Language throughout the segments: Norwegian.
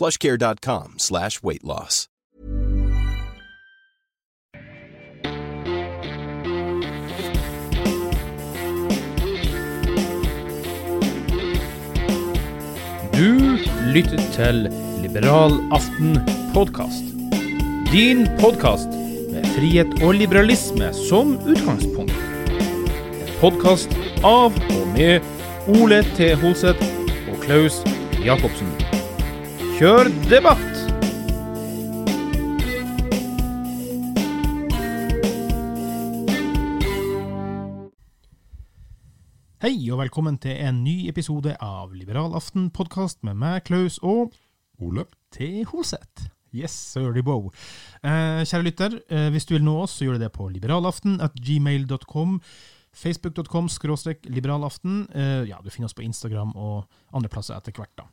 plushcare.com slash weight loss. Du lytter til Liberal aften podkast. Din podkast med frihet og liberalisme som utgangspunkt. En podkast av og med Ole T. Holseth og Klaus Jacobsen. Kjør debatt! Hei, og velkommen til en ny episode av Liberal aften podkast med meg, Klaus og Ole. T. Holseth. Yes, sirly bow. Eh, kjære lytter, eh, hvis du vil nå oss, så gjør du det på liberalaften at gmail.com. Facebook.com skråstrek liberalaften. Eh, ja, du finner oss på Instagram og andre plasser etter hvert, da.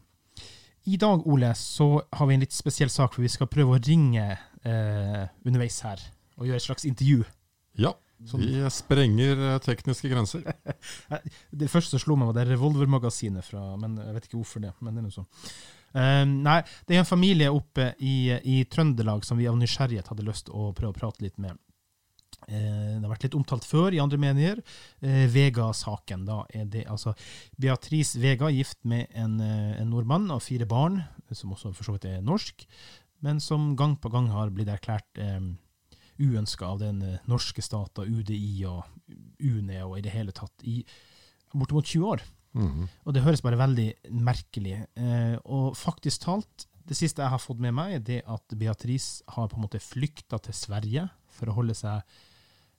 I dag, Ole, så har vi en litt spesiell sak, for vi skal prøve å ringe eh, underveis her og gjøre et slags intervju. Ja, vi sprenger eh, tekniske grenser. Det første som slo meg, var det revolvermagasinet fra Men jeg vet ikke hvorfor det. men det er noe sånn. Eh, nei, det er en familie oppe i, i Trøndelag som vi av nysgjerrighet hadde lyst til å prøve å prate litt med. Eh, det har vært litt omtalt før i andre medier. Eh, Vega-saken. da er det altså Beatrice Vega, gift med en, eh, en nordmann og fire barn, som også for så vidt er norsk, men som gang på gang har blitt erklært eh, uønska av den norske stat UDI og UNE og i det hele tatt i bortimot 20 år. Mhm. Og det høres bare veldig merkelig. Eh, og faktisk talt, det siste jeg har fått med meg, er det at Beatrice har på en måte flykta til Sverige for å holde seg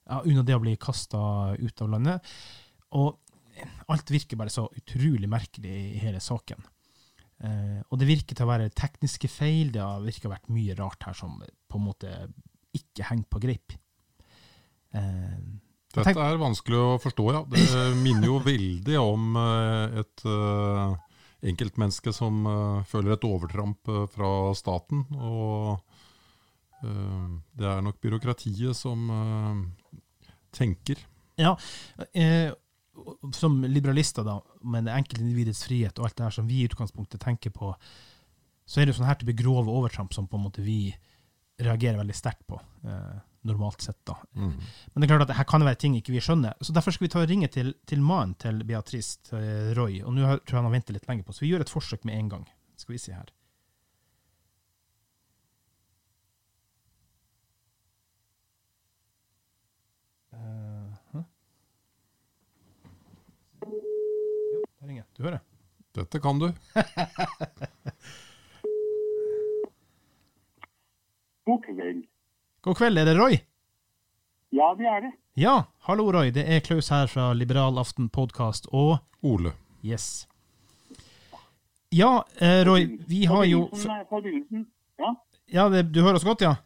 ja, unna det å bli kasta ut av landet. Og alt virker bare så utrolig merkelig i hele saken. Eh, og det virker til å være tekniske feil, det har virker å ha vært mye rart her som på en måte ikke henger på greip. Eh, Dette er vanskelig å forstå, ja. Det minner jo veldig om eh, et uh, enkeltmenneske som uh, føler et overtramp fra staten. Og det er nok byråkratiet som tenker. Ja, eh, som liberalister, da, med enkeltindividets frihet og alt det her som vi i utgangspunktet tenker på, så er det jo sånn her type grove overtramp som på en måte vi reagerer veldig sterkt på, eh, normalt sett. da. Mm. Men det er klart at her kan det være ting ikke vi skjønner. Så derfor skal vi ta og ringe til, til mannen til Beatrice, til Roy. Og nå tror jeg han har ventet litt lenge på, så vi gjør et forsøk med en gang. Skal vi se her. Eh, hæ? Ja, der ringer. Du hører? Dette kan du. God kveld. God kveld, er det Roy? Ja, det er det. Ja, hallo Roy. Det er Klaus her fra Liberal aften podkast og Ole. Yes. Ja, eh, Roy, vi har jo Forbindelsen, Ja, Ja, det, du hører oss godt, ja?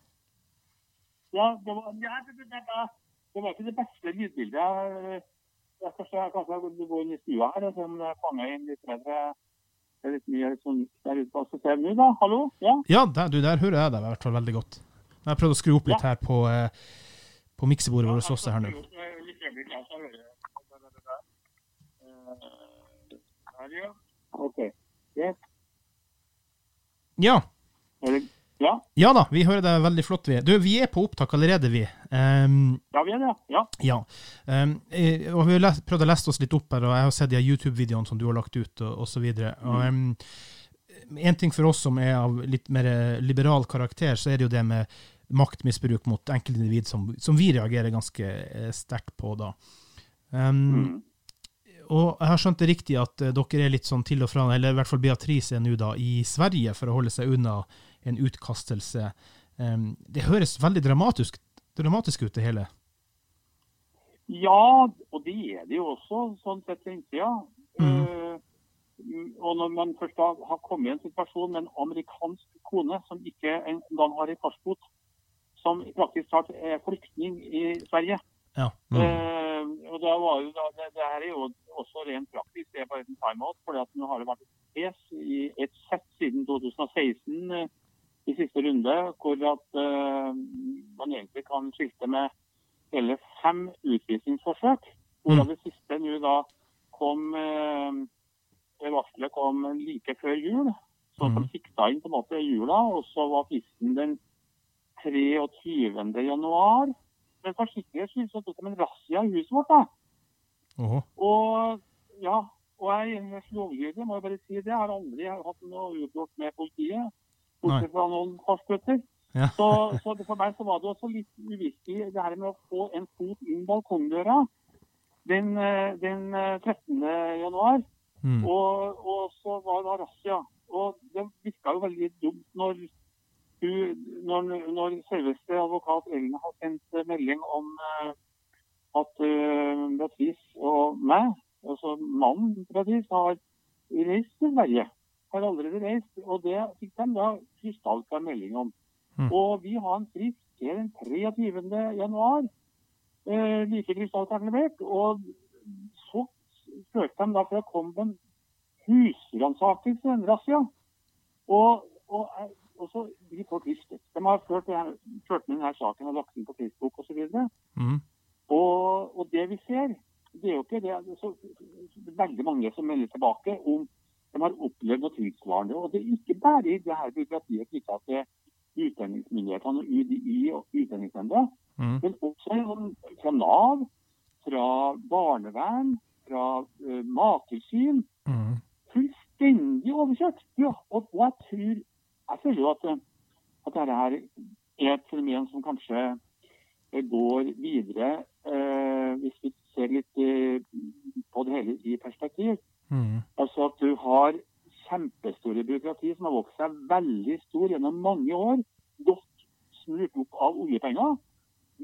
ja, det, var, ja det, det, det, det var ikke det beste lydbildet. Jeg, jeg skal se, kanskje jeg går inn i stua her og se om jeg fanger inn litt bedre. Litt mye sånn der ute på Se nå, da. Hallo? Ja? Ja, der, du, der hører jeg deg i hvert fall veldig godt. Jeg har prøvd å skru opp litt her på, eh, på miksebordet vårt også her nå. Der, ja. OK. Yes. Ja. Ja, ja da, vi hører deg veldig flott. Vi. Du, vi er på opptak allerede, vi. Um, ja, vi er det. Ja. ja. Um, jeg, og vi har prøvd å lese oss litt opp her, og jeg har sett de YouTube-videoene som du har lagt ut, og, osv. så videre. Ehm, en ting for oss som er av litt mer liberal karakter, så er det jo det med maktmisbruk mot enkeltindivid som, som vi reagerer ganske eh, sterkt på, da. Um, Mm. Og jeg har skjønt det riktig at eh, dere er litt sånn til og fra, eller i hvert fall Beatrice er nå da, i Sverige for å holde seg unna en utkastelse. Det høres veldig dramatisk, dramatisk ut, det hele. Ja, og det er det jo også, sånn sett fra innsida. Mm. Eh, og når man først da har kommet i en situasjon med en amerikansk kone som ikke engang har en passbot, som praktisk talt er flyktning i Sverige Ja. Mm. Eh, og da var jo da, det, det her er jo også rent praktisk, det er bare en timeout. For nå har det vært et pes i et sett siden 2016 eh, i siste runde, hvor at uh, man egentlig kan skilte med hele fem utvisningsforsøk. Hvorav det siste nå da kom uh, Varselet kom like før jul. Så de sikta inn på en måte jula, og så var fristen den 23. januar. Men for sikkerhets skyld så tok de en razzia i huset vårt. da. Åhå. Og ja, og jeg er lovlydig, må jeg bare si det. Jeg har aldri hatt noe ugjort med politiet. Bortsett fra noen korsbøtter. Ja. Så, så for meg så var det også litt uvirkelig det her med å få en fot inn balkongdøra den, eh, den eh, 13. januar. Mm. Og, og så var det razzia. Og det virka jo veldig dumt når når, når selveste advokat Ellen har sendt eh, melding om eh, at uh, Beatrice og meg, altså mannen Beatrice, har reist til Sverige. Har allerede reist. Og det fikk de da krystallklar melding om. Mm. Og vi har en frist til den 23. januar. Eh, like krystallklart levert. Og så spurte de da for å komme på en husransakelse, en razzia. Og, og, og så blir folk rystet. De har ført, ført med denne saken og lagt den på Facebook osv. Og, Mm. og, og det vi ser, det er jo ikke det så, veldig mange som melder tilbake om de har opplevd noe tilsvarende. Og det er ikke bare i det her byråkratiet knytta til utlendingsmyndighetene og UDI og Utlendingsnemnda, Mm. men også fra Nav, fra barnevern, fra uh, Mattilsyn. Mm. Fullstendig overkjørt. Ja, og, og jeg tror Jeg føler jo at, at dette her er et fenomen som kanskje eh, går videre, uh, hvis vi ser litt uh, på det hele i perspektiv. Mm. Altså at du har kjempestore byråkrati som har vokst seg veldig stor gjennom mange år. Godt smurt opp av oljepenger.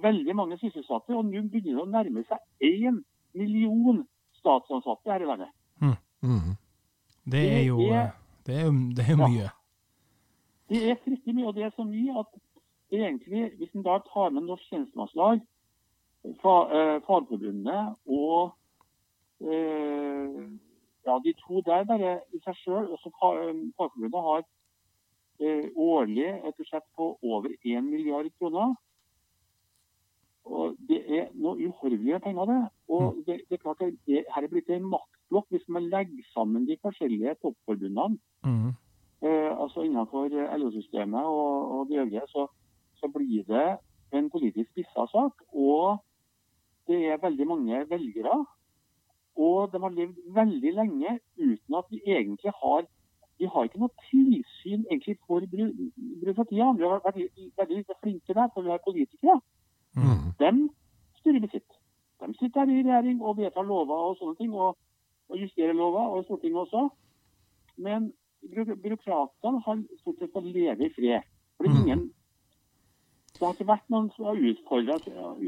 Veldig mange sysselsatte. Og nå begynner det å nærme seg én million statsansatte her i landet. Mhm. Det er jo Det er- det er, det er jo Ja. mye. Det er fryktelig mye, og det er så mye at egentlig, hvis en da tar med Norsk tjenestemannslag, eh, Fagforbundet og eh, ja, de to der bare i seg sjøl Fagforbundet har eh, årlig et budsjett på over 1 milliard kroner. Og Det er noe uhorvelige penger, det. Og det, det er klart at det, her er blitt en maktblokk hvis man legger sammen de forskjellige toppforbundene Mm. eh, altså innenfor eh, LO-systemet og, og de øvrige, så, så blir det en politisk spissa sak. Og det er veldig mange velgere. Og de har levd veldig lenge uten at vi egentlig har Vi har ikke noe tilsyn egentlig for byråkratiet. Vi har vært veldig, flinke der, for vi har politikere. Mm. De styrer med sitt. De sitter her i regjering og vedtar lover og sånne ting, og, og justerer lover, og Stortinget også. Men byråkratene har stort sett fått leve i fred. For det er Mm. ingen Det har ikke vært noen som har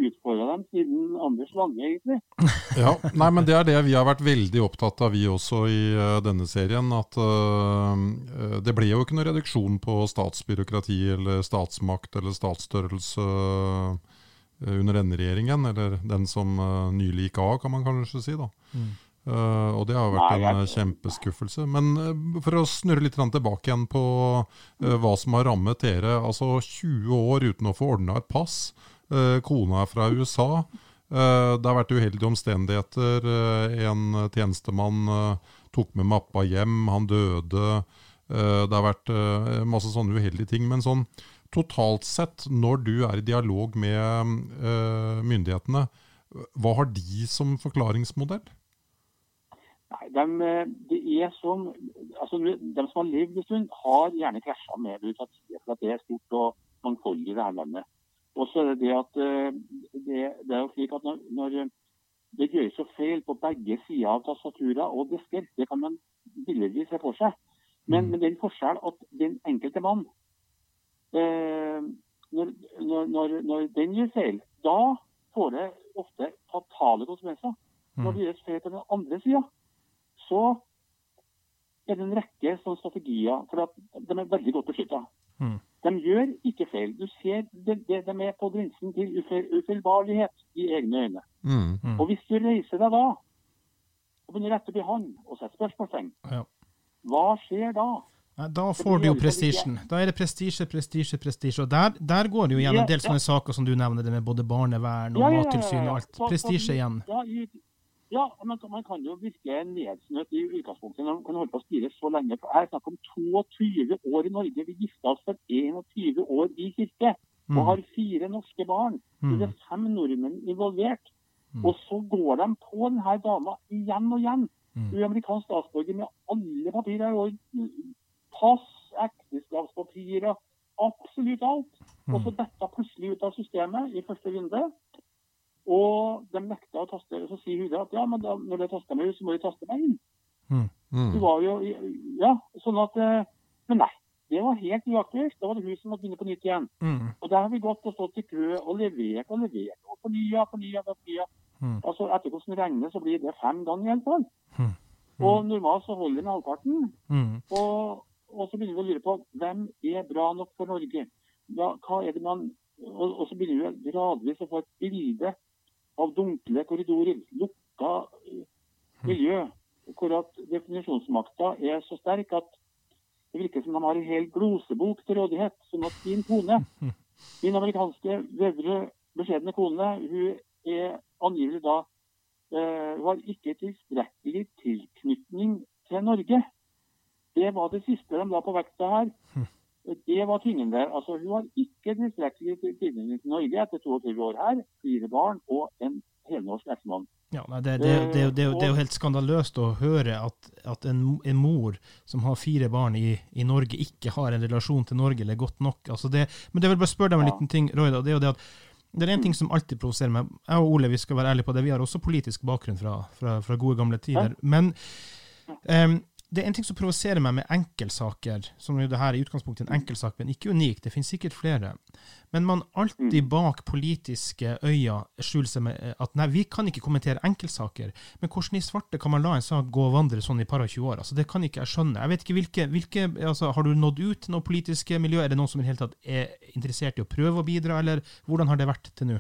utfordra dem siden Anders Lange, egentlig. Ja, nei, men Det er det vi har vært veldig opptatt av, vi også i uh, denne serien. At uh, det ble jo ikke noe reduksjon på statsbyråkrati eller statsmakt eller statsstørrelse uh, under denne regjeringen. Eller den som nylig gikk av, kan man kanskje si. da. Mm. Eh, og det har vært Nei, en eh, kjempeskuffelse. Men uh, for å snurre litt tilbake igjen på uh, hva som har rammet dere. Altså 20 år uten å få ordna et pass. Kona er fra USA. Det har vært uheldige omstendigheter. En tjenestemann tok med mappa hjem, han døde. Det har vært masse sånne uheldige ting. Men sånn totalt sett, når du er i dialog med myndighetene, hva har de som forklaringsmodell? Nei, de, eh, det er som, altså, de som har levd en stund, har gjerne krasja med byråkratiet. For at det er stort og mangfoldig i dette landet. Og så er det det at eh, det, det er jo slik at når, når det gjøres så feil på begge sider av tastaturer og disker, det kan man billedlig se for seg. Men det med den forskjell at den enkelte mann eh, når, når, når, når den gjør feil, da får det ofte fatale konsekvenser. Når det gjøres feil på den andre sida, så er det en rekke sånne strategier, for at de er veldig godt beskytta. Mm. De gjør ikke feil. Du ser de, de, de er på grensen til ufeil, ufeilbarlighet i egne øyne. Mm. Mm. Og hvis du reiser deg da og begynner rett opp i hånd og setter spørsmålstegn, Ja. hva skjer da? Nei, Da får du jo prestisjen. Da er det prestisje, prestisje, prestisje. Og der, der går det jo igjen en del sånne saker som du nevner, det med både barnevern og Ja, ja, ja, ja, mattilsyn og alt. Prestisje igjen. Ja, i, ja man, man kan jo virke nedsnøtt i utgangspunktet når man kan holde på å styre så lenge. For Jeg snakker om 22 år i Norge. Vi gifta oss for 21 år i kirke og Mm. har fire norske barn. Mm. Det er fem nordmenn involvert. Mm. Og så går de på denne dama igjen og igjen. Mm. Hun er amerikansk statsborger med alle papirer. Og pass, ekteskapspapirer, absolutt alt. Mm. Og så dette plutselig ut av systemet i første runde. Og de nekta å taste. Så sier hun at ja, men da, når det taster meg ut, så må de taste meg inn. Mm. Mm. Det var jo, ja, sånn at, eh, Men nei, det var helt uaktuelt. Da var det hun som måtte begynne på nytt igjen. Mm. Og der har vi gått og stått i kø og levert og levert. Og fornya, fornya, fornya. Mm. Altså, etter hvordan det regner, så blir det fem ganger i hvert fall. Mm. Og normalt så holder den halvparten. Mm. Og, og så begynner vi å lure på hvem er bra nok for Norge. Ja, hva er det man, og, og så begynner vi gradvis å få et bilde av dunkle korridorer, lukka eh, miljø, hvor at definisjonsmakta er så sterk at det virker som de har en hel glosebok til rådighet. Sånn at din kone, min amerikanske, vedre, beskjedne kone, hun er angivelig da eh, har ikke tilstrekkelig tilknytning til Norge. Det var det siste de la på vekta her. Det var tingen der. Altså, hun har ikke tilstrekkelig tilknytning til Norge etter 22 år her, fire barn og en helnorsk ektemann. Ja, nei, det, det, det, det, er jo helt skandaløst å høre at, at en, en mor som har fire barn i, i Norge, ikke har en relasjon til Norge eller godt nok. Altså det, men det vil bare spørre deg om en liten ting, Royda. det er jo det at det er en ting som alltid provoserer meg. Jeg og Ole vi skal være ærlige på det, vi har også politisk bakgrunn fra, fra, fra gode gamle tider. Men em, det er en ting som provoserer meg med enkeltsaker, som jo det her er i utgangspunktet en enkeltsak, men ikke unik. Det finnes sikkert flere. Men man alltid bak politiske øyne skjuler seg med eh, at nei, vi kan ikke kommentere enkeltsaker. Men hvordan i svarte kan man la en sak gå og vandre sånn i par og 20 år? Altså, det kan ikke jeg skjønne. Jeg vet ikke hvilke, hvilke altså, Har du nådd ut til noe politiske miljø? Er det noen som i det hele tatt er interessert i å prøve å bidra, eller hvordan har det vært til nå?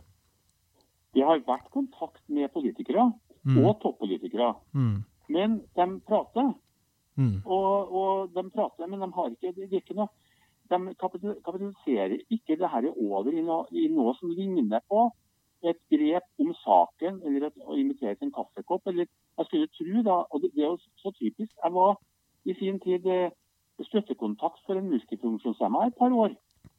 Det har vært kontakt med politikere Mm. og toppolitikere. Mm. Men de prater. Mm. Og, og de prater, men de har ikke, de, ikke noe De kapitaliserer ikke det her over i noe, i noe som ligner på et grep om saken, eller et, å invitere til en kaffekopp. eller Jeg skulle tro da, og det, det er jo så typisk Jeg var i sin tid eh, støttekontakt for en multifunksjonshemma et par år.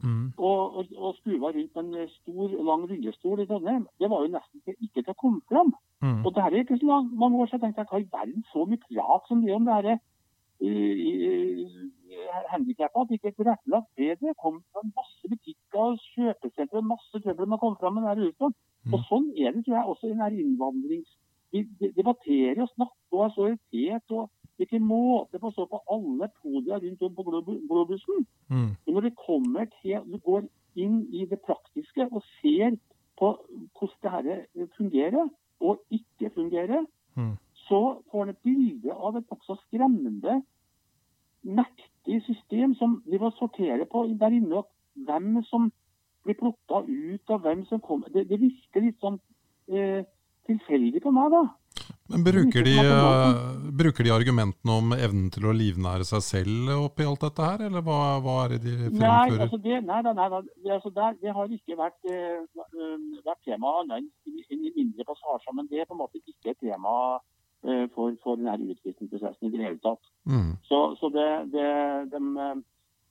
Mm. Og, og, og skruva rundt en stor, lang rullestol i Trondheim. Det var jo nesten ikke, til å komme fram. Mm. Og det her er ikke så lang, mange år siden. Jeg tenkte, hva i verden så mye prat som det er om det her handikappa. At de ikke er tilrettelagt bedre. Kom fra masse butikker og kjøpesentre masse trøbbel å komme fram med den rullestolen. Mm. Og sånn er det tror jeg også i den innvandrings... Vi debatterer og snakker og er så irritert. og det ikke måte på å stå på alle podier rundt om på globusen. Mm. Men når det kommer til Du går inn i det praktiske og ser på hvordan det her fungerer og ikke fungerer, Mm. Så får han et bilde av et nokså skremmende, mektig system som driver og sorterer på der inne. og Hvem som blir plukka ut, og hvem som kommer det, det virker litt sånn eh, tilfeldig på meg, da. Men bruker de, eh, bruker de argumentene om evnen til å livnære seg selv oppi alt dette her, eller hva, hva er det de Nei, altså det, nei, nei, nei. Det, altså der, det har ikke vært, eh, vært tema annet enn i- mindre passasjer. Men det er på en måte ikke et tema for, for denne utviklingsprosessen i det hele tatt. Mm. Så, så det, det, eh,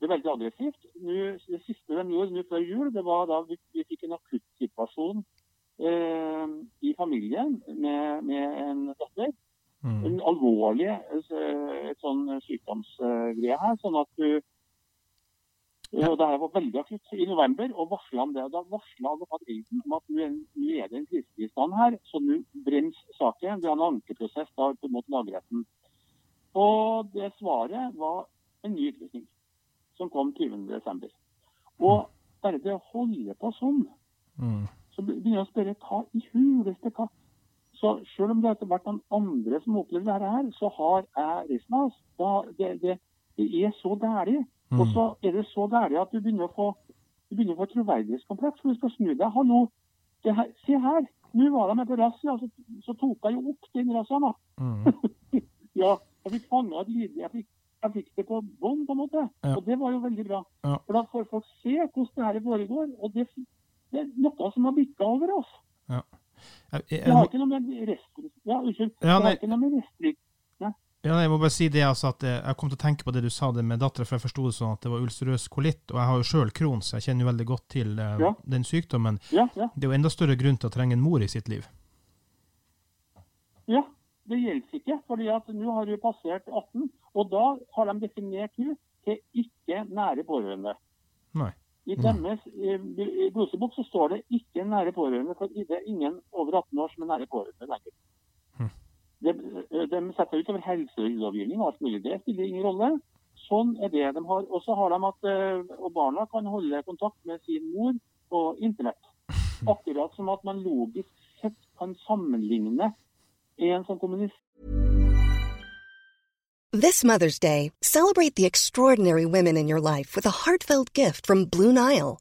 det er veldig aggressivt. Nå, det siste de gjorde nå før jul, det var da vi, vi fikk en akuttsituasjon eh, i familien med, med en datter. Mm. En alvorlig eh, et sånn sykdomsgreie her. sånn at ja, det her var veldig akutt i november, og varsla om det. Da varsla advokat Eiden om at nå er det en krisetilstand her, så nå brennes saken. Vi har en ankeprosess da mot lagretten. Og det svaret var en ny utlysning som kom 20.12. Og bare det å holde på sånn, Mm. så begynner jeg å spørre hva i huleste katt. Så selv om det har vært noen andre som opplever dette her, så har jeg resten av oss. Det, det, det er så gærent. Og så er det så gærent at du begynner å få du begynner å få troverdighetskompleks. For du skal snu deg. Hallo, det her, se her. Nå var de med på razzia, så, så tok jeg jo opp den razziaen. da. Mm. Ja, jeg fikk fanga et lite jeg fikk, jeg fikk det på bånd, på en måte. Ja. Og det var jo veldig bra. Ja. For da får folk se hvordan det her foregår. Og det, det er noe som har bikka over oss. Jeg, jeg, Det har ikke noe med restriksjoner Ja. Ja, nei. Ja, jeg må bare si det altså at eh, jeg kom til å tenke på det du sa det med dattera, for jeg forsto det sånn at det var ulcerøs kolitt. Og jeg har jo sjøl Crohns, så jeg kjenner jo veldig godt til uh, Ja. den sykdommen. Ja, ja. Det er jo enda større grunn til å trenge en mor i sitt liv. Ja, det gjelder ikke. fordi at nå har du passert 18, og da har de definert henne til ikke nære pårørende. Nei. I deres eh, så står det ikke nære pårørende, for det er ingen over 18 år som er nære pårørende lenger. De, de setter utover helselovgivning og alt mulig. Det spiller ingen rolle. Sånn er det de har. Og så har de at eh, barna kan holde kontakt med sin mor på internett. Akkurat som at man logisk sett kan sammenligne en som kommunist This Mother's Day, celebrate the extraordinary women in your life with a heartfelt gift from Blue Nile.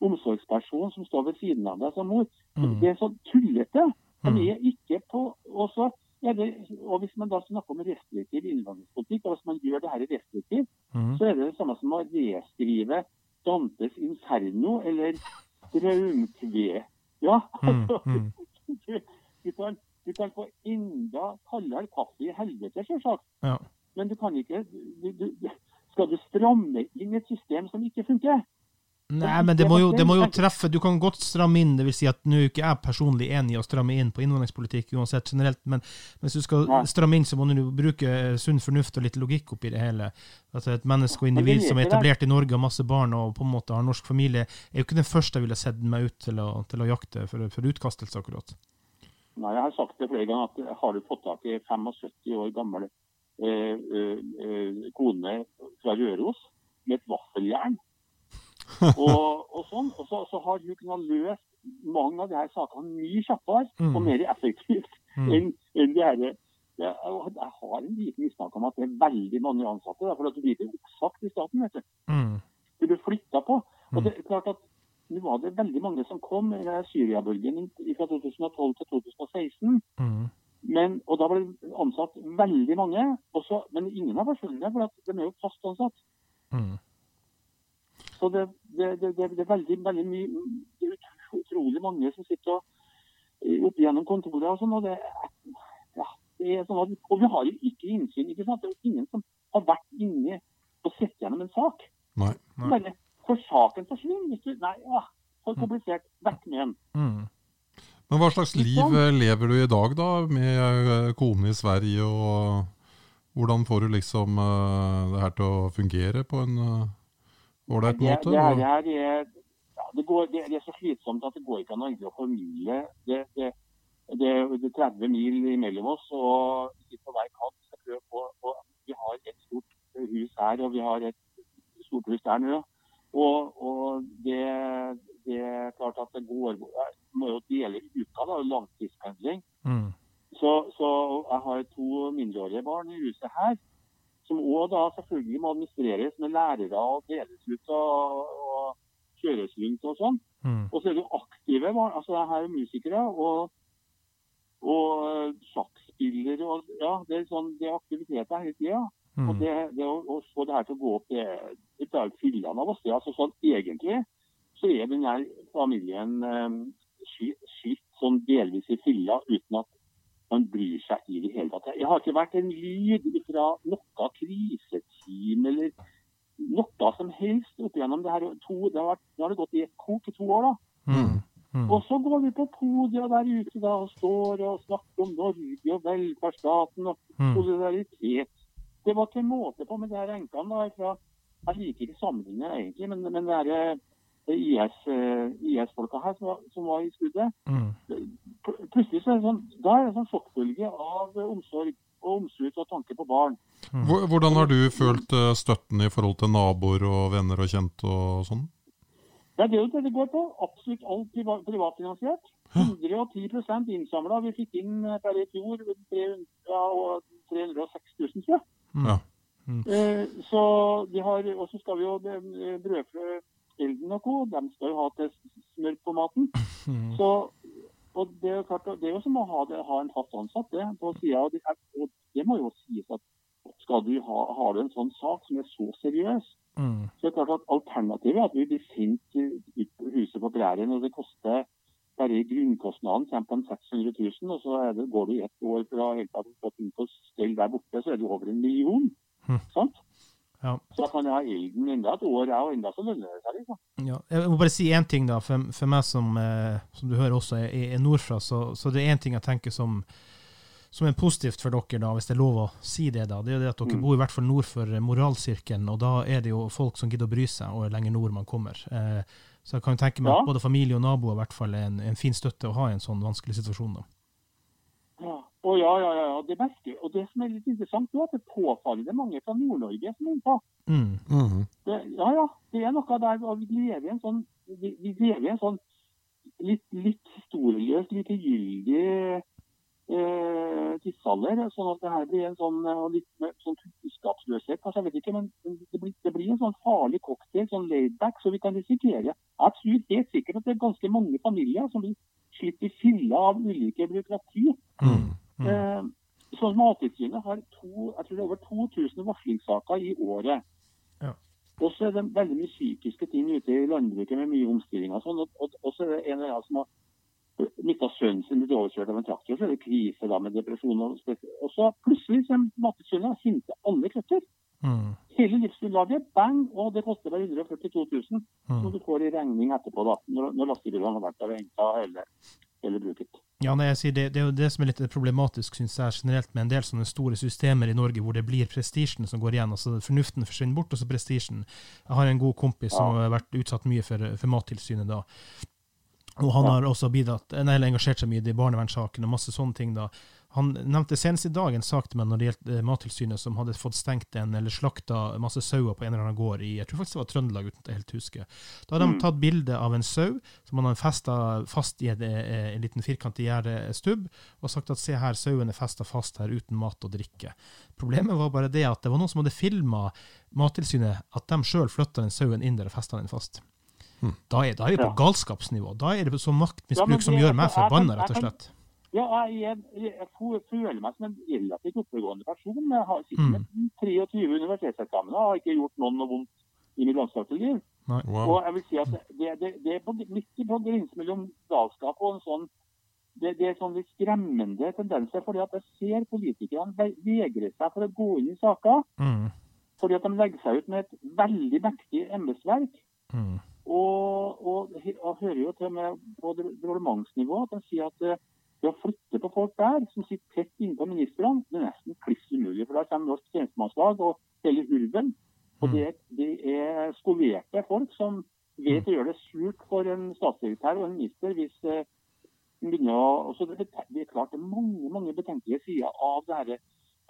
Omsorgsperson som står ved siden av deg som mor. Mm. Det er så tullete. De Mm. er ikke på og så er det, og Hvis man da snakker om restriktiv innvandringspolitikk, og hvis man gjør det her restriktivt, Mm. så er det det samme som å reskrive Dantes Inferno eller Straumkve. Ja, altså, du, du, kan, du kan få enda kaldere kaffe i helvete, selvsagt. Ja. Men du kan ikke du, du, Skal du stramme inn et system som ikke funker? Nei, men det må, jo, det må jo treffe Du kan godt stramme inn, det vil si at nå er ikke jeg personlig enig i å stramme inn på innvandringspolitikk uansett generelt, men hvis du skal stramme inn, så må du bruke sunn fornuft og litt logikk oppi det hele. At Et menneske og individ som er etablert i Norge og masse barn og på en måte har norsk familie, er jo ikke den første jeg ville sett meg ut til å, til å jakte for, for utkastelse, akkurat. Nei, Jeg har sagt det flere ganger at har du fått tak i 75 år gammel eh, eh, eh, kone fra Røros med et vaffeljern, og, og sånn, og så, så har hun kunnet løse mange av de her sakene mye kjappere Mm. og mer effektivt Mm. enn en det her. Jeg, jeg har en liten mistanke om at det er veldig mange ansatte. For at du blir oppsagt i staten. vet du. Mm. Du blir flytta på. Mm. Og det er klart at nå var det veldig mange som kom i Syria-bølgen fra 2012 til 2016. Mm. Men, og da ble det ansatt veldig mange, også, men ingen har forsvunnet, for at de er jo fast ansatt. Mm. Så det, det, det, det, det er veldig, veldig mye det er utrolig mange som sitter og, eh, opp gjennom kontoret og sånn. Og det, ja, det er sånn at, og vi har jo ikke innsyn. ikke sant? Det er jo ingen som har vært inne og sett gjennom en sak. Nei. Nei. Bare, for saken forsvinner. Hvis du, nei, ja, for komplisert. Vekk med den. Mm. Men hva slags liv lever du i dag, da, med eh, kone i Sverige, og hvordan får du liksom eh, det her til å fungere på en eh, ålreit måte? det, det, er, det, er, ja, det, går, det, er så slitsomt at det går ikke an å formidle. Det, det, det, er 30 mil mellom oss, og på hver kant. På og Vi har et stort hus her, og vi har et stort hus der nå. Og, og det, det er klart at det går må jo dele uka, da, langtidspendling. Mm. Så, så jeg har to mindreårige barn i huset her, som òg da selvfølgelig må administreres med lærere og deles ut og, og kjøres rundt og sånn. Mm. Og så er det jo aktive altså det her er musikere og, og sjakkspillere og ja, det er sånn, det er aktiviteter hele tida. Og Mm. det, det å, å få det her til å gå opp, det, det jo fyllene av oss. det. Altså, sånn, egentlig så er den her familien eh, skitt sånn delvis i fylla uten at man bryr seg i det hele tatt. Jeg har ikke vært en lyd fra noe kriseteam eller noe som helst opp igjennom det her. To, det har vært, nå har det gått i et kok i to år, da. Mm. Mm. Og så går vi på podiet der ute da, og står og snakker om Norge og velferdsstaten og Mm. solidaritet. Det var ikke måte på med de her enkene. da, fra, Jeg liker ikke sammenligninger egentlig, men, men det er IS, eh, IS-folka her som var, som var i skuddet. Mm. Plutselig så er det sånn, da er det sånn sjokkbølge av omsorg og omsut og tanke på barn. Mm. Hvordan har du følt eh, støtten i forhold til naboer og venner og kjente og sånn? Det er det det går på. Absolutt alt privatfinansiert. 110% innsamla. Vi fikk inn eh, per i fjor 300, ja, 306 000, tror jeg. Ja. Mm. så de har, Og så skal vi jo brødfø elden og co. De skal jo ha til smør på maten. Mm. Så, og det er klart, det er jo som å ha, det, ha en fast ansatt det, på sida. Og, det er- må jo sies at skal du ha, har du en sånn sak som er så seriøs, Mm. så er det klart at alternativet er at vi blir sendt ut på huset på prærien, og det koster bare grunnkostnaden kommer på 600 000, og så er det, går du ett år fra helt tatt få ting på stell der borte, så er det over en million. Mm. Sant? Ja. Så da kan jeg ha elden enda et år, jeg, og enda så lønner det seg. liksom. Ja, jeg må bare si én ting, da. For, for meg som, eh, som du hører også er, er nordfra, så, så det er én ting jeg tenker som, som er positivt for dere, da, hvis det er lov å si det. da, Det er det at dere Mm. bor i hvert fall nord for moralsirkelen, og da er det jo folk som gidder å bry seg, og lenger nord man kommer. Eh, så jeg kan jo tenke meg Ja. at både familie og naboer i hvert fall er en, en fin støtte å ha i en sånn vanskelig situasjon. da. Ja. Og ja, ja, ja, det merker Og det som er litt interessant, er at det påfaller det mange fra Nord-Norge som er innpå. Mm. Mhm. Det, ja, ja, det er noe der og vi lever i en sånn, vi, vi lever i en sånn litt, litt historieløs, likegyldig eh, tidsalder. Sånn at det her blir en sånn, eh, litt mer sånn kunnskapsløshet, kanskje, jeg vet ikke. Men det blir, det blir en sånn farlig cocktail, sånn laidback, så vi kan risikere. Jeg tror helt sikkert at det er ganske mange familier som blir slitt i filla av ulike byråkrati. Mm. Mm. Eh, så Mattilsynet har to, jeg tror det er over 2000 varslingssaker i året. Ja. Og så er det veldig mye psykiske ting ute i landbruket med mye omstilling. Og sånn, og, og, så er det en eller annen som har mista sønnen sin blitt overkjørt av en traktor, så er det krise da med depresjon. Og, og så plutselig kommer Mattilsynet og henter alle krefter. Mm. Hele livsgrunnlaget, bang, og det koster bare 142 000. Som Mm. du får i regning etterpå, da, når, når lastebilene har vært der og henta hele, hele bruket. Ja, nei, jeg sier det, det er jo det som er litt problematisk synes jeg generelt med en del sånne store systemer i Norge hvor det blir prestisjen som går igjen. altså Fornuften forsvinner bort, og så prestisjen. Jeg har en god kompis som har vært utsatt mye for, for Mattilsynet da. Og han har også bidratt, nei, engasjert seg mye i barnevernssaken og masse sånne ting. da. Han nevnte senest i dag en sak til meg når det gjaldt eh, Mattilsynet, som hadde fått stengt en eller slakta masse sauer på en eller annen gård i jeg tror faktisk det var Trøndelag, uten at jeg helt husker. Da hadde de tatt bilde av en sau som han hadde festa fast i en, eh, en liten firkantet gjerdestubb, og sagt at se her, sauen er festa fast her uten mat og drikke. Problemet var bare det at det var noen som hadde filma Mattilsynet, at de sjøl flytta den sauen inn der og festa den fast. Da er, da er vi på galskapsnivå. Da er det så Ja, maktmisbruk som gjør meg altså, forbanna, rett og slett. Ja, jeg, jeg, jeg føler meg som en relativt oppegående person. Jeg har sikkert Mm. med 23 universitetseksamener og har ikke gjort noen noe vondt i mitt langstrakte liv. Wow. Og jeg vil si at det, det, det er på, midt på grensen mellom galskap og en sånn det, det er sånn litt skremmende tendenser. fordi at jeg ser politikerne vegre seg for å gå inn i saker. Mm. Fordi at de legger seg ut med et veldig mektig embetsverk. Mm. Og, og, og hører jo til og med på departementsnivå at de sier at eh, det å flytte på folk der, som sitter tett innpå ministrene, det er nesten kliss umulig. For da kommer Norsk tjenestemannslag og hele ulven. Og Mm. det, det er skolerte folk som vet å gjøre det surt for en statssekretær og en minister hvis eh, begynner å så det, det er klart det er mange mange betenkelige sider av det her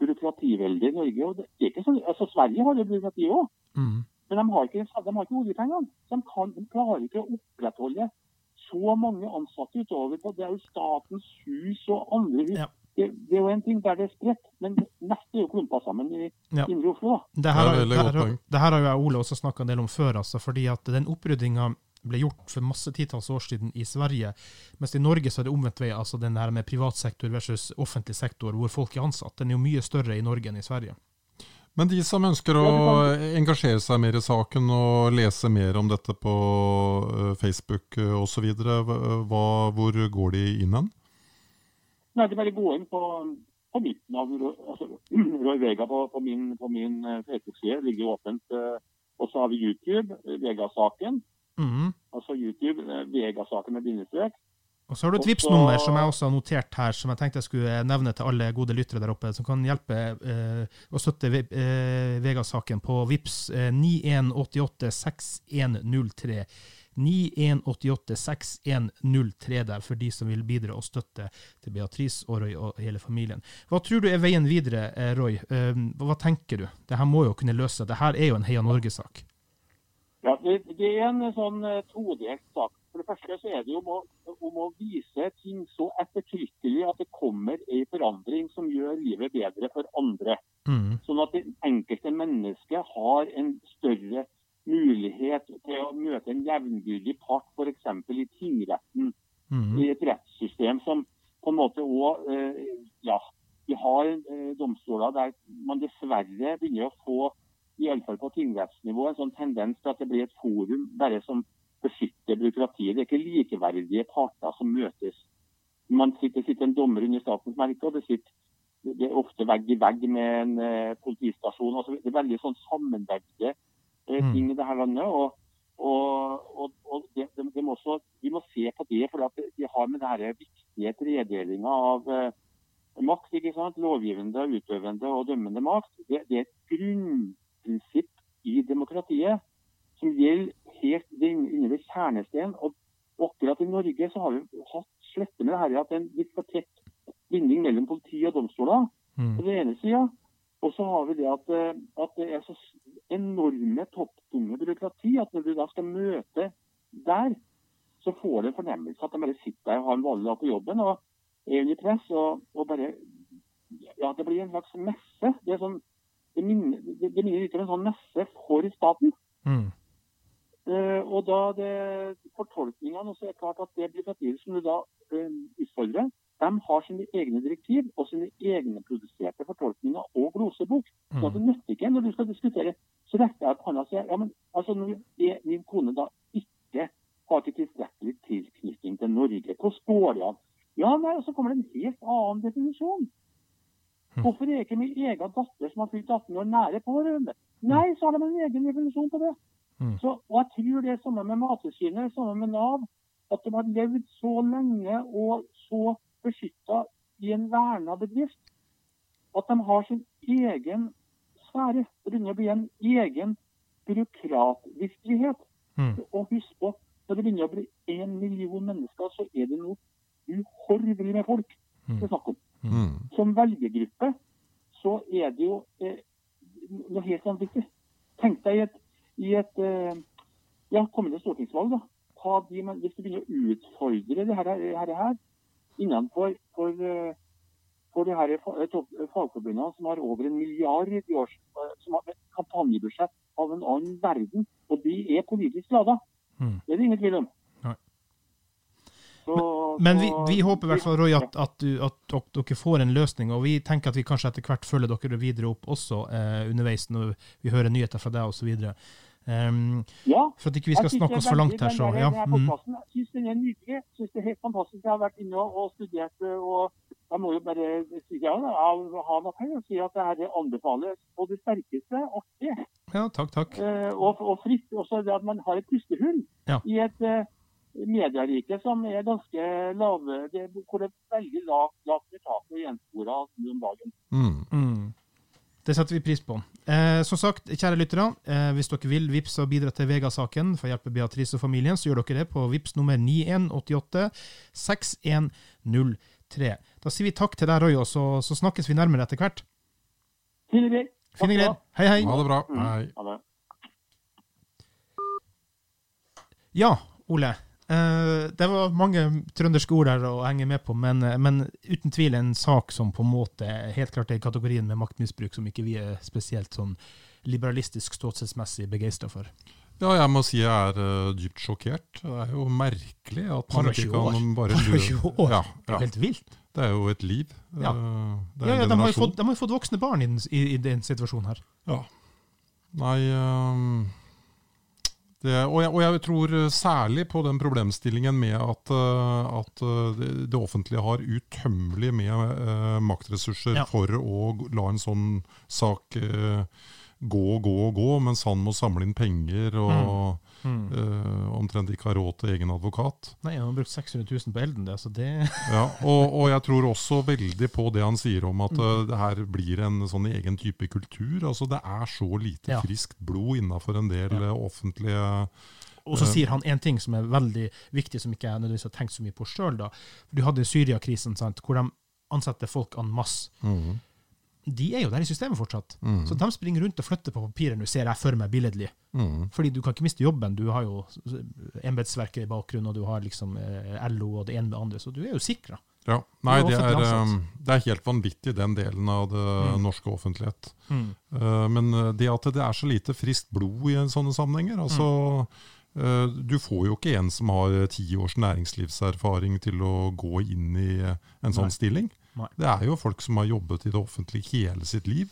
byråkrativelde i Norge. og det er ikke sånn, altså Sverige har jo byråkrati òg, Mm. men de har ikke, de har ikke oljepengene. De, kan, de klarer ikke å opprettholde så mange ansatte utover på Det er jo Statens hus og andre hus. Ja. Det, det er jo en ting der det er spredt, men neste er jo klumpa sammen i Ja. indre Oslo. da. Det her, Det er her, det her har jo Ole også snakka en del om før, altså, fordi at den oppryddinga ble gjort for masse titalls år siden i Sverige, mens i Norge så er det omvendt vei. altså Den her med privat sektor versus offentlig sektor, hvor folk er ansatt. Den er jo mye større i Norge enn i Sverige. Men de som ønsker å engasjere seg mer i saken og lese mer om dette på eh, Facebook osv., hvor går de inn hen? Nei, er bare gå inn på, på mitt navn, altså, Roy Vega på, på min, min eh, Facebook-side. ligger åpent. eh, Og så har vi YouTube, eh, Vega-saken. Mhm. Altså YouTube, eh, Vega-saken med bindestrek. Og så har du et Og Vipps-nummer som jeg også har notert her, som jeg tenkte jeg skulle nevne til alle gode lyttere der oppe, som kan hjelpe eh, å støtte Vi- eh, Vegas-saken på Vips eh, 91886103. 91886103 der, for de som vil bidra og støtte til Beatrice og Roy og hele familien. Hva tror du er veien videre, eh, Roy? Eh, hva tenker du? Dette må jo kunne løse. seg. Dette er jo en Heia Norge-sak. Ja, det, det er en sånn eh, todelt sak. For det første så er det om å, om å vise ting så ettertrykkelig at det kommer en forandring som gjør livet bedre for andre. Mm. Sånn at det enkelte mennesket har en større mulighet til å møte en jevnbyrdig part, f.eks. i tingretten. Mm. I et rettssystem som på en måte òg Ja, vi har eh, domstoler der man dessverre begynner å få, iallfall på tingrettsnivå, en sånn tendens til at det blir et forum bare som beskytter byråkratiet. Det er ikke likeverdige parter som møtes. Man sitter, sitter en dommer under statens merke, og det sitter det er ofte vegg i vegg med en eh, politistasjon. Altså, det er veldig sånn sammenvevde eh, Mm. ting i dette landet. og og, og, og det, det, det må også, Vi må se på det, for at vi har med denne viktige tredelinga av eh, makt. ikke sant? Lovgivende, utøvende og dømmende makt. Det, det er et grunnprinsipp i demokratiet som gjelder helt inne ved kjernesteinen. Og, og akkurat i Norge så har vi hatt slette med det her at det er en litt for tett binding mellom politi og domstoler Mm. på den ene sida. Og så har vi det at, eh, at det er så enorme topptunge byråkrati at når du da skal møte der, så får du en fornemmelse at de bare sitter der og har en vanlig dag på jobben og er under press. Og, og bare Ja, det blir en slags messe. Det, er sånn, det, minner, det, det minner litt om en sånn messe for staten. Mm. Eh, og da det fortolkningene så er klart at det byråkratiet som du da eh, utfordrer, de har sine egne direktiv og sine egne produserte fortolkninger og glosebok. Så Mm. det nytter ikke når du skal diskutere. Så retter jeg at og sier ja, men altså når min kone da ikke har til tilstrekkelig tilknytning til Norge, hvordan går det an? Ja, nei, og så kommer det en helt annen definisjon. Hvorfor er ikke min egen datter som har fylt 18 år nære pårørende? Nei, så har de en egen definisjon på det. Mm. Så, og jeg tror det er samme med Mattilsynet, samme med Nav. At de har levd så lenge og så beskytta i en verna bedrift at de har sin egen sfære. Det begynner å bli en egen byråkratvirkelighet. Mm. Og husk på, når det begynner å bli én million mennesker, så er det noe uhorvelig med folk det er snakk om. Mm. Som velgergruppe så er det jo eh, noe helt vanvittig. Tenk deg i et, i et eh, ja, kommende stortingsvalg. da. De, hvis du begynner å utfordre det her, her, her innenfor for, eh, for de her eh, fagforbundene som har over en milliard i års, som har et kampanjebudsjett av en annen verden, og de er politisk lada. Mm. Det er det ingen tvil om. Så, Men vi, så- vi håper i hvert fall, Roy, at, at, du, at dere får en løsning. Og vi tenker at vi kanskje etter hvert følger dere videre opp også eh, underveis når vi hører nyheter fra deg osv. Um, Ja, for at ikke vi skal snakke oss for langt her, så ja. Mm. Jeg syns den er nydelig. Jeg synes det er helt fantastisk. Jeg har vært inne og, og studert og jeg må jo bare si ja, feil å si at det her anbefales på det sterkeste. Artig ja, takk, takk. Uh, og, og fritt. Også det at man har et pustehull Ja. i et uh, medierike som er ganske lave, det, hvor det er veldig lavt, lav i taket og gjenspora om dagen. Mm. Mm. Det setter vi pris på. Eh, som sagt, kjære lyttere, eh, hvis dere vil vippse og bidra til Vega-saken for å hjelpe Beatrice og familien, så gjør dere det på vips nummer 9188 6103. Da sier vi takk til deg, Roy, og så, så snakkes vi nærmere etter hvert. Fine greier. Fine greier. Hei, hei. Ha det bra. Mm. Hei. Ja, Ole. Eh, det var mange trønderske ord her å henge med på, men, eh, men uten tvil en sak som på en måte helt klart er i kategorien med maktmisbruk, som ikke vi er spesielt sånn liberalistisk ståstedsmessig begeistra for. Ja, jeg må si jeg er uh, dypt sjokkert. Det er jo merkelig at man ikke 20 kan bare Bare lure 20 år. Ja, Det er ja. helt vilt. Det er jo et liv. Ja. Ja, ja, de, har fått, de har jo fått voksne barn i den, i, i den situasjonen her. Ja. Nei ehm, det, og, jeg, og jeg tror særlig på den problemstillingen med at, eh, at eh, det, offentlige har utømmelig med eh, maktressurser Ja. for å la en sånn sak gå og gå og gå, mens han må samle inn penger og Mm. eh, omtrent ikke har råd til egen advokat. Nei, han har brukt 600 000 på Elden, det, så det Ja, og, og jeg tror også veldig på det han sier om at Mm. eh, det her blir en sånn egen type kultur. Altså Det er så lite Ja. friskt blod innafor en del Ja. eh, offentlige Og så sier han en ting som er veldig viktig, som ikke jeg nødvendigvis har tenkt så mye på sjøl. Du hadde Syria-krisen, hvor de ansetter folk en masse. De er jo der i systemet fortsatt. Mm. Så de springer rundt og flytter på papirer, nå ser jeg for meg billedlig. Mm. Fordi du kan ikke miste jobben. Du har jo embetsverket i bakgrunnen, og du har liksom eh, LO og det ene med det andre, så du er jo sikra. Ja. Nei, er det er, offentlig ansatt. eh, det er helt vanvittig, den delen av det Mm. norske offentlighet. Uh, Men eh, det at det er så lite friskt blod i sånne sammenhenger altså Uh, Du får jo ikke en som har ti års næringslivserfaring til å gå inn i en sånn Nei. stilling. Nei. Det er jo folk som har jobbet i det offentlige hele sitt liv.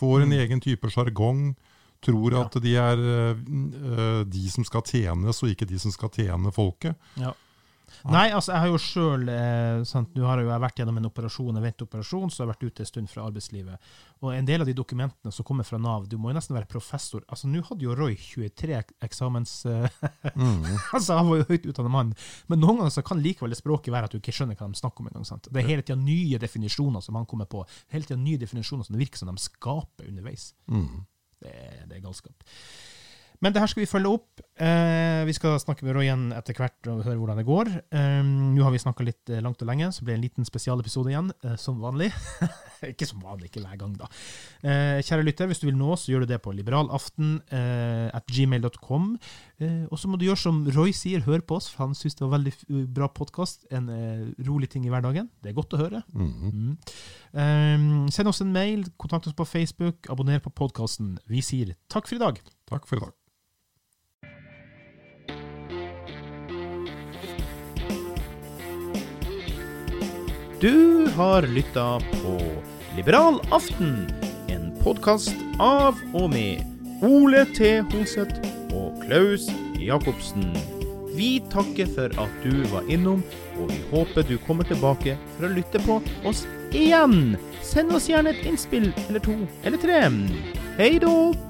Får en Mm. egen type sjargong. Tror Ja. at de er eh, eh, de som skal tjenes, og ikke de som skal tjene folket. Ja. Nei, altså jeg har jo sjøl eh, Nå har jeg jo vært gjennom en operasjon, en venteoperasjon, så jeg har vært ute en stund fra arbeidslivet. Og en del av de dokumentene som kommer fra Nav, du må jo nesten være professor. Altså Nå hadde jo Roy 23 ek- eksamens... Eh, Mm. altså Han var jo høyt utdannet mann. Men noen ganger så kan likevel det språket være at du ikke skjønner hva de snakker om. engang? Det er hele tida nye definisjoner som han kommer på. Hele tida nye definisjoner som det virker som de skaper underveis. Mm. Det det er galskap. Men det her skal vi følge opp. Eh, vi skal snakke med Roy igjen etter hvert og høre hvordan det går. Eh, Nå har vi snakka litt eh, langt og lenge, så blir det en liten spesialepisode igjen, eh, som vanlig. ikke som vanlig, ikke hver gang, da. Eh, kjære lytter, hvis du vil nå oss, så gjør du det på liberalaften eh, at gmail.com. Og så må du gjøre som Roy sier, hør på oss, for han syns det var veldig bra podkast. En rolig ting i hverdagen. Det er godt å høre. Mm. Mm. Um, send oss en mail, kontakt oss på Facebook, abonner på podkasten. Vi sier takk for i dag. Takk for i dag. Du har lytta på Liberal aften, en podkast av og med Ole T. Hoseth og Klaus Jacobsen. Vi takker for at du var innom, og vi håper du kommer tilbake for å lytte på oss igjen. Send oss gjerne et innspill eller to eller tre. Hei då!